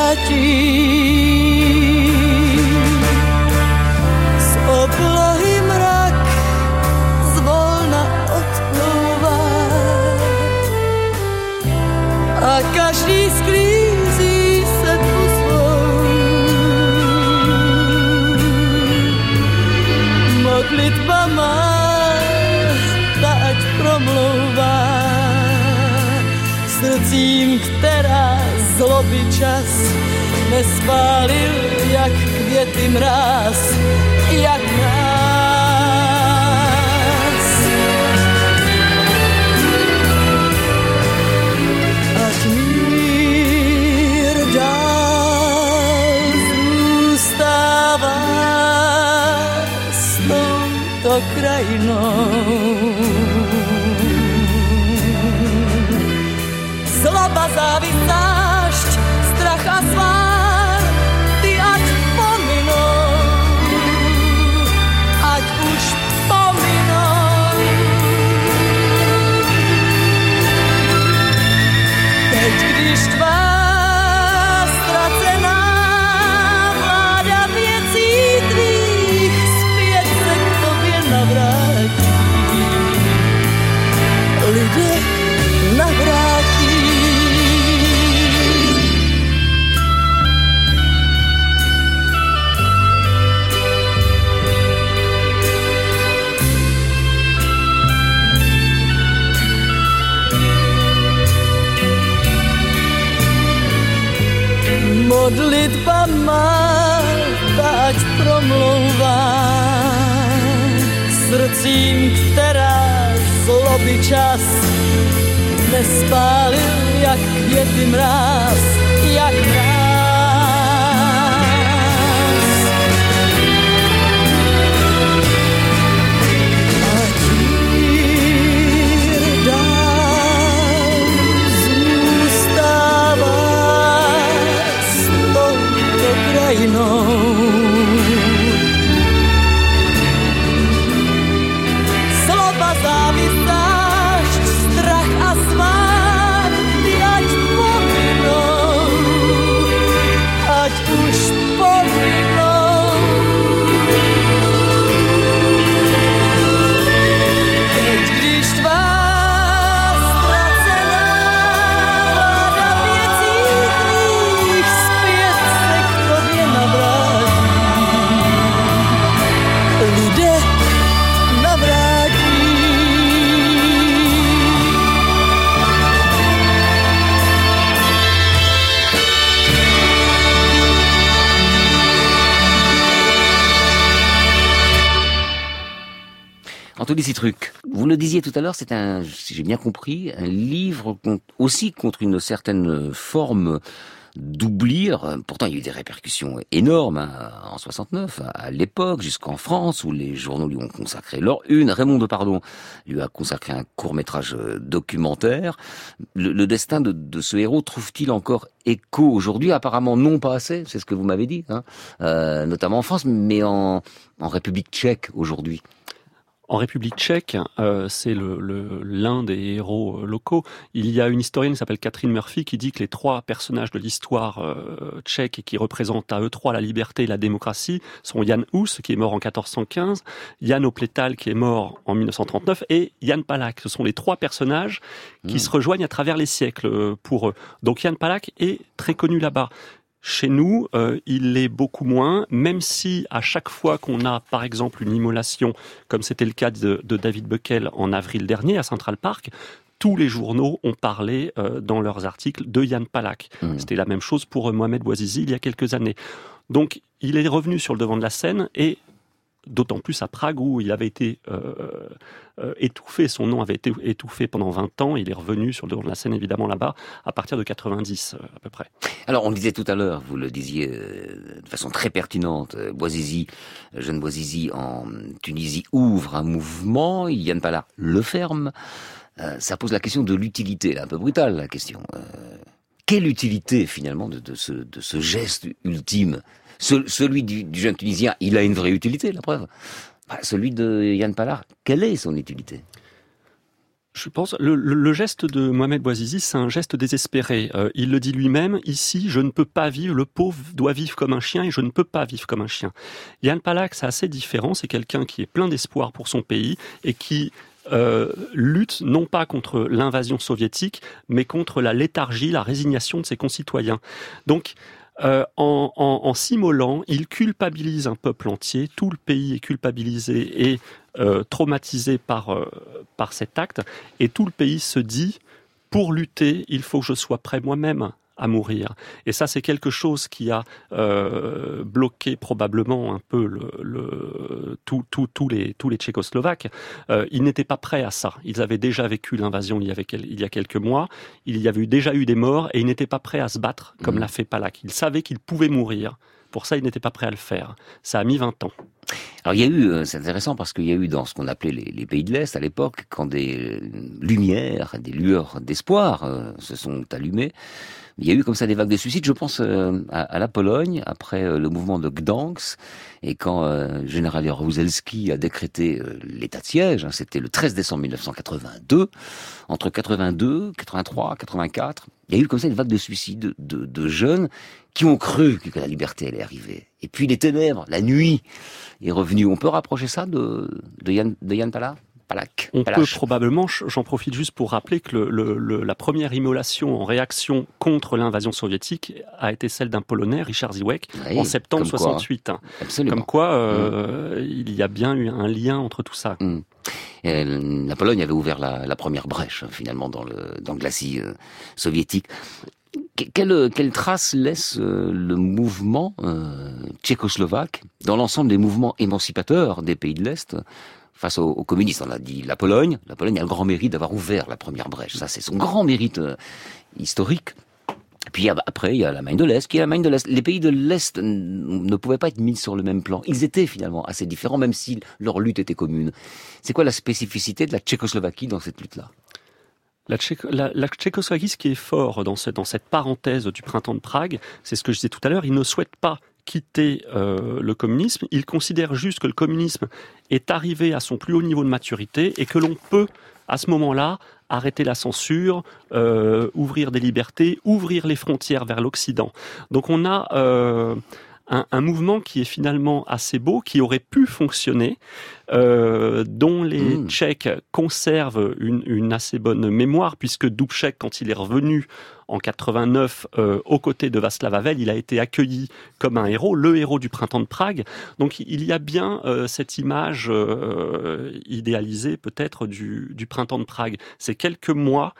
stratí. Z oblohy mrak zvolna odplúva a každý skrý modlitba má stať promlouvá. Srdcím, která zlobí čas mne spálil, jak květy mráz, jak nás. Ať mír dál zůstává s touto krajinou, modlitba má ať promlouvá srdcím, která zloby čas nespálil jak květy mráz, jak mráz. Vous le disiez tout à l'heure, c'est un, si j'ai bien compris, un livre aussi contre une certaine forme d'oublir. Pourtant, il y a eu des répercussions énormes hein, en 69, à l'époque, jusqu'en France, où les journaux lui ont consacré leur une. Raymond Depardon lui a consacré un court métrage euh, documentaire. Le, destin de, ce héros trouve-t-il encore écho aujourd'hui? Apparemment non pas assez, c'est ce que vous m'avez dit, hein, euh, notamment en France, mais en République tchèque aujourd'hui. En République tchèque, euh, c'est l'un le, des héros euh, locaux. Il y a une historienne qui s'appelle Catherine Murphy qui dit que les trois personnages de l'histoire euh, tchèque et qui représentent à eux trois la liberté et la démocratie sont Jan Hus, qui est mort en 1415, Jan Opletal, qui est mort en 1939, et Jan Palak. Ce sont les trois personnages qui hmm. se rejoignent à travers les siècles pour eux. Donc Jan Palak est très connu là-bas. Chez nous, euh, il l'est beaucoup moins, même si à chaque fois qu'on a, par exemple, une immolation, comme c'était le cas de, David Buckel en avril dernier à Central Park, tous les journaux ont parlé euh, dans leurs articles de Yann Palak. Mmh. C'était la même chose pour Mohamed Bouazizi il y a quelques années. Donc, il est revenu sur le devant de la scène et d'autant plus à Prague où il avait été euh, euh, étouffé, son nom avait été étouffé pendant 20 ans, il est revenu sur le devant de la scène évidemment là-bas à partir de 90 euh, à peu près. Alors on le disait tout à l'heure, vous le disiez de façon très pertinente, Boisizi, jeune Boisizi en Tunisie ouvre un mouvement, Yann Pala le ferme, ça pose la question de l'utilité, un peu brutale la question. quelle utilité finalement de ce geste ultime celui du, jeune Tunisien, il a une vraie utilité, la preuve. Celui de Yann Pallard, quelle est son utilité? Je pense le, le, geste de Mohamed Bouazizi, c'est un geste désespéré. Euh, il le dit lui-même. Ici, je ne peux pas vivre. Le pauvre doit vivre comme un chien et je ne peux pas vivre comme un chien. Yann Palak, c'est assez différent. C'est quelqu'un qui est plein d'espoir pour son pays et qui euh, lutte non pas contre l'invasion soviétique, mais contre la léthargie, la résignation de ses concitoyens. Donc, euh, en, s'immolant, il culpabilise un peuple entier, tout le pays est culpabilisé et euh, traumatisé par, euh, par cet acte, et tout le pays se dit, pour lutter, il faut que je sois prêt moi-même à mourir. Et ça, c'est quelque chose qui a euh, bloqué probablement un peu le, le tous les, tous les Tchécoslovaques. Euh, ils n'étaient pas prêts à ça. Ils avaient déjà vécu l'invasion il, y avait, il y a quelques mois. Il y avait eu, déjà eu des morts et ils n'étaient pas prêts à se battre comme mmh. l'a fait Palak. Ils savaient qu'ils pouvaient mourir. Pour ça, ils n'étaient pas prêts à le faire. Ça a mis 20 ans. Alors il y a eu, euh, c'est intéressant parce qu'il y a eu dans ce qu'on appelait les, pays de l'Est à l'époque, quand des lumières, des lueurs d'espoir se sont allumées, il y a eu comme ça des vagues de suicides. Je pense euh, à, la Pologne après euh, le mouvement de Gdansk et quand euh, général Jaruzelski a décrété euh, l'état de siège. Hein, C'était le 13 décembre 1982. Entre 82, 83, 84, il y a eu comme ça une vague de suicides de, de jeunes qui ont cru que la liberté allait arriver. Et puis les ténèbres, la nuit est revenue. On peut rapprocher ça de, de Yann, de Yann on peut probablement, j'en profite juste pour rappeler que la première immolation en réaction contre l'invasion soviétique a été celle d'un Polonais, Richard Ziwek, en septembre 68. Comme quoi, euh, mm. il y a bien eu un lien entre tout ça. Mm. la Pologne avait ouvert la, première brèche finalement dans le, dans glacis euh, soviétique. Quelle, quelle, trace laisse euh, le mouvement tchécoslovaque dans l'ensemble des mouvements émancipateurs des pays de l'Est face aux, communistes? On a dit la Pologne. La Pologne a le grand mérite d'avoir ouvert la première brèche. Ça, c'est son grand mérite euh, historique. Puis après, il y a la main de l'Est, qui est la main de l'Est? Les pays de l'Est ne pouvaient pas être mis sur le même plan. Ils étaient finalement assez différents, même si leur lutte était commune. C'est quoi la spécificité de la Tchécoslovaquie dans cette lutte-là? La, Tchécoslovaquie, ce qui est fort dans, cette parenthèse du printemps de Prague, c'est ce que je disais tout à l'heure, ils ne souhaitent pas quitter euh, le communisme, il considère juste que le communisme est arrivé à son plus haut niveau de maturité et que l'on peut, à ce moment-là, arrêter la censure, euh, ouvrir des libertés, ouvrir les frontières vers l'Occident. Donc on a euh, un, mouvement qui est finalement assez beau, qui aurait pu fonctionner, euh, dont les hmm. Tchèques conservent une, assez bonne mémoire, puisque Dubček, quand il est revenu en 89 euh, aux côtés de Václav Havel, il a été accueilli comme un héros, le héros du printemps de Prague. Donc il y a bien euh, cette image idéalisée peut-être du, du, printemps de Prague. C'est quelques mois,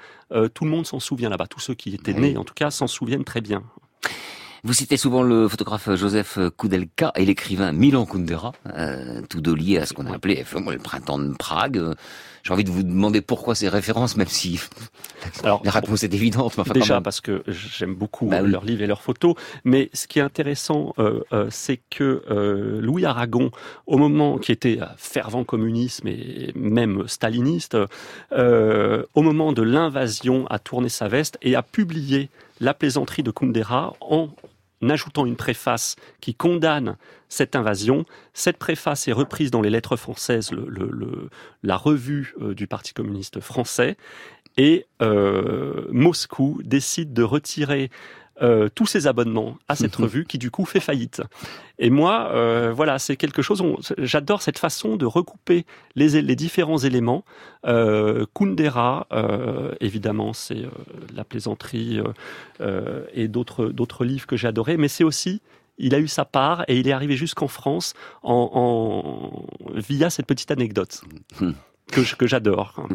tout le monde s'en souvient là-bas, tous ceux qui étaient nés en tout cas s'en souviennent très bien. Vous citez souvent le photographe Joseph Koudelka et l'écrivain Milan Kundera, euh, tous deux liés à ce qu'on a appelé le printemps de Prague. J'ai envie de vous demander pourquoi ces références, même si [laughs] Alors, la réponse est évidente. enfin, déjà parce que j'aime beaucoup bah leurs livres et leurs photos, mais ce qui est intéressant, euh, euh, c'est que euh, Louis Aragon, au moment qui était fervent communiste et même staliniste, au moment de l'invasion, a tourné sa veste et a publié la plaisanterie de Kundera en ajoutant une préface qui condamne cette invasion. Cette préface est reprise dans les lettres françaises, le, la revue euh, du Parti communiste français, et euh, Moscou décide de retirer euh, tous ses abonnements à cette mhm. revue qui du coup fait faillite. Et moi, euh, voilà, c'est quelque chose. J'adore cette façon de recouper les, les différents éléments. Euh, Kundera, euh, évidemment, c'est la plaisanterie et d'autres d'autres livres que j'ai adorés, mais c'est aussi il a eu sa part et il est arrivé jusqu'en France en, en, via cette petite anecdote mhm. que, que j'adore.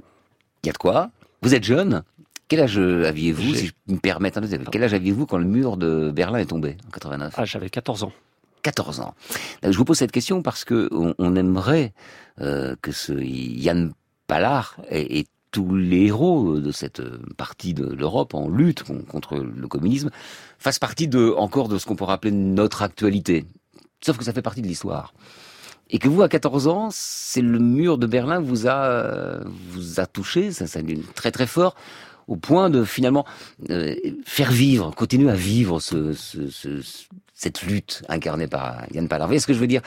Il y a de quoi? Vous êtes jeune? Quel âge aviez-vous, si je me permets, quel âge aviez-vous quand le mur de Berlin est tombé en 89 Ah, j'avais 14 ans. 14 ans. Euh, je vous pose cette question parce que on, aimerait euh, que ce Yann Pallard et, tous les héros de cette partie de l'Europe en lutte contre le communisme fassent partie de encore de ce qu'on pourrait appeler notre actualité. Sauf que ça fait partie de l'histoire. Et que vous, à 14 ans, c'est le mur de Berlin vous a vous a touché, ça, ça très très fort au point de finalement euh, faire vivre, continuer à vivre ce, ce, cette lutte incarnée par Yann voyez ce que je veux dire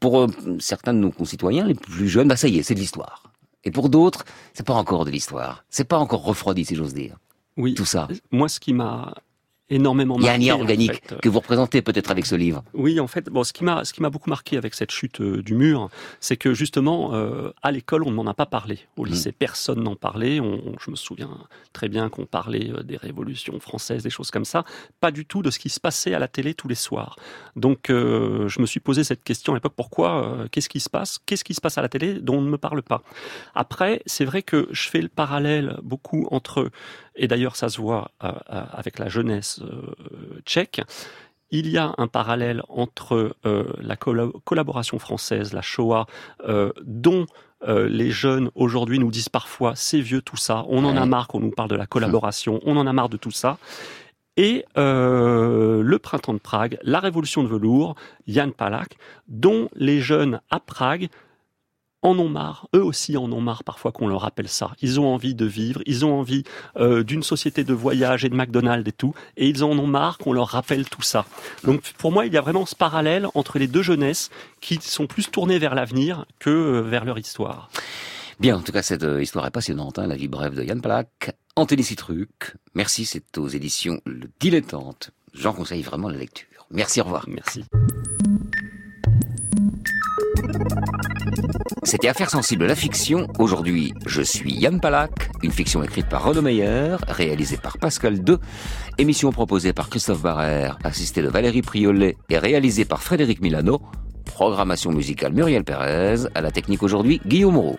Pour euh, certains de nos concitoyens, les plus jeunes, bah ça y est, c'est de l'histoire. Et pour d'autres, c'est pas encore de l'histoire. C'est pas encore refroidi, si j'ose dire. Oui. Tout ça. Moi, ce qui m'a énormément marqué. Il y a un lien organique que vous représentez peut-être avec ce livre. Oui, en fait, bon, ce qui m'a, ce qui m'a beaucoup marqué avec cette chute euh, du mur, c'est que justement, euh, à l'école, on ne m'en a pas parlé. Au mm. lycée, personne n'en parlait. On, je me souviens très bien qu'on parlait euh, des révolutions françaises, des choses comme ça. Pas du tout de ce qui se passait à la télé tous les soirs. Donc, je me suis posé cette question à l'époque pourquoi Qu'est-ce qui se passe? Qu'est-ce qui se passe à la télé dont on ne me parle pas? Après, c'est vrai que je fais le parallèle beaucoup entre et d'ailleurs ça se voit euh, euh, avec la jeunesse euh, tchèque, il y a un parallèle entre la collaboration française, la Shoah, dont les jeunes aujourd'hui nous disent parfois c'est vieux tout ça, on en a marre qu'on nous parle de la collaboration, on en a marre de tout ça. Et le printemps de Prague, la révolution de velours, Jan Palak, dont les jeunes à Prague en ont marre, eux aussi en ont marre parfois qu'on leur rappelle ça. Ils ont envie de vivre, ils ont envie euh, d'une société de voyage et de McDonald's et tout, et ils en ont marre qu'on leur rappelle tout ça. Donc pour moi, il y a vraiment ce parallèle entre les deux jeunesses qui sont plus tournées vers l'avenir que euh, vers leur histoire. Bien, en tout cas, cette euh, histoire est passionnante, hein, la vie brève de Yann Palak. Antélie Citruc, merci, c'est aux éditions Le Dilettante. J'en conseille vraiment la lecture. Merci, au revoir. Merci. C'était Affaires sensibles, la fiction. Aujourd'hui, je suis Yann Palak, une fiction écrite par Renaud Meyer, réalisée par Pascal II, émission proposée par Christophe Barrère, assistée de Valérie Priolet et réalisée par Frédéric Milano, programmation musicale Muriel Pérez, à la technique aujourd'hui Guillaume Moreau.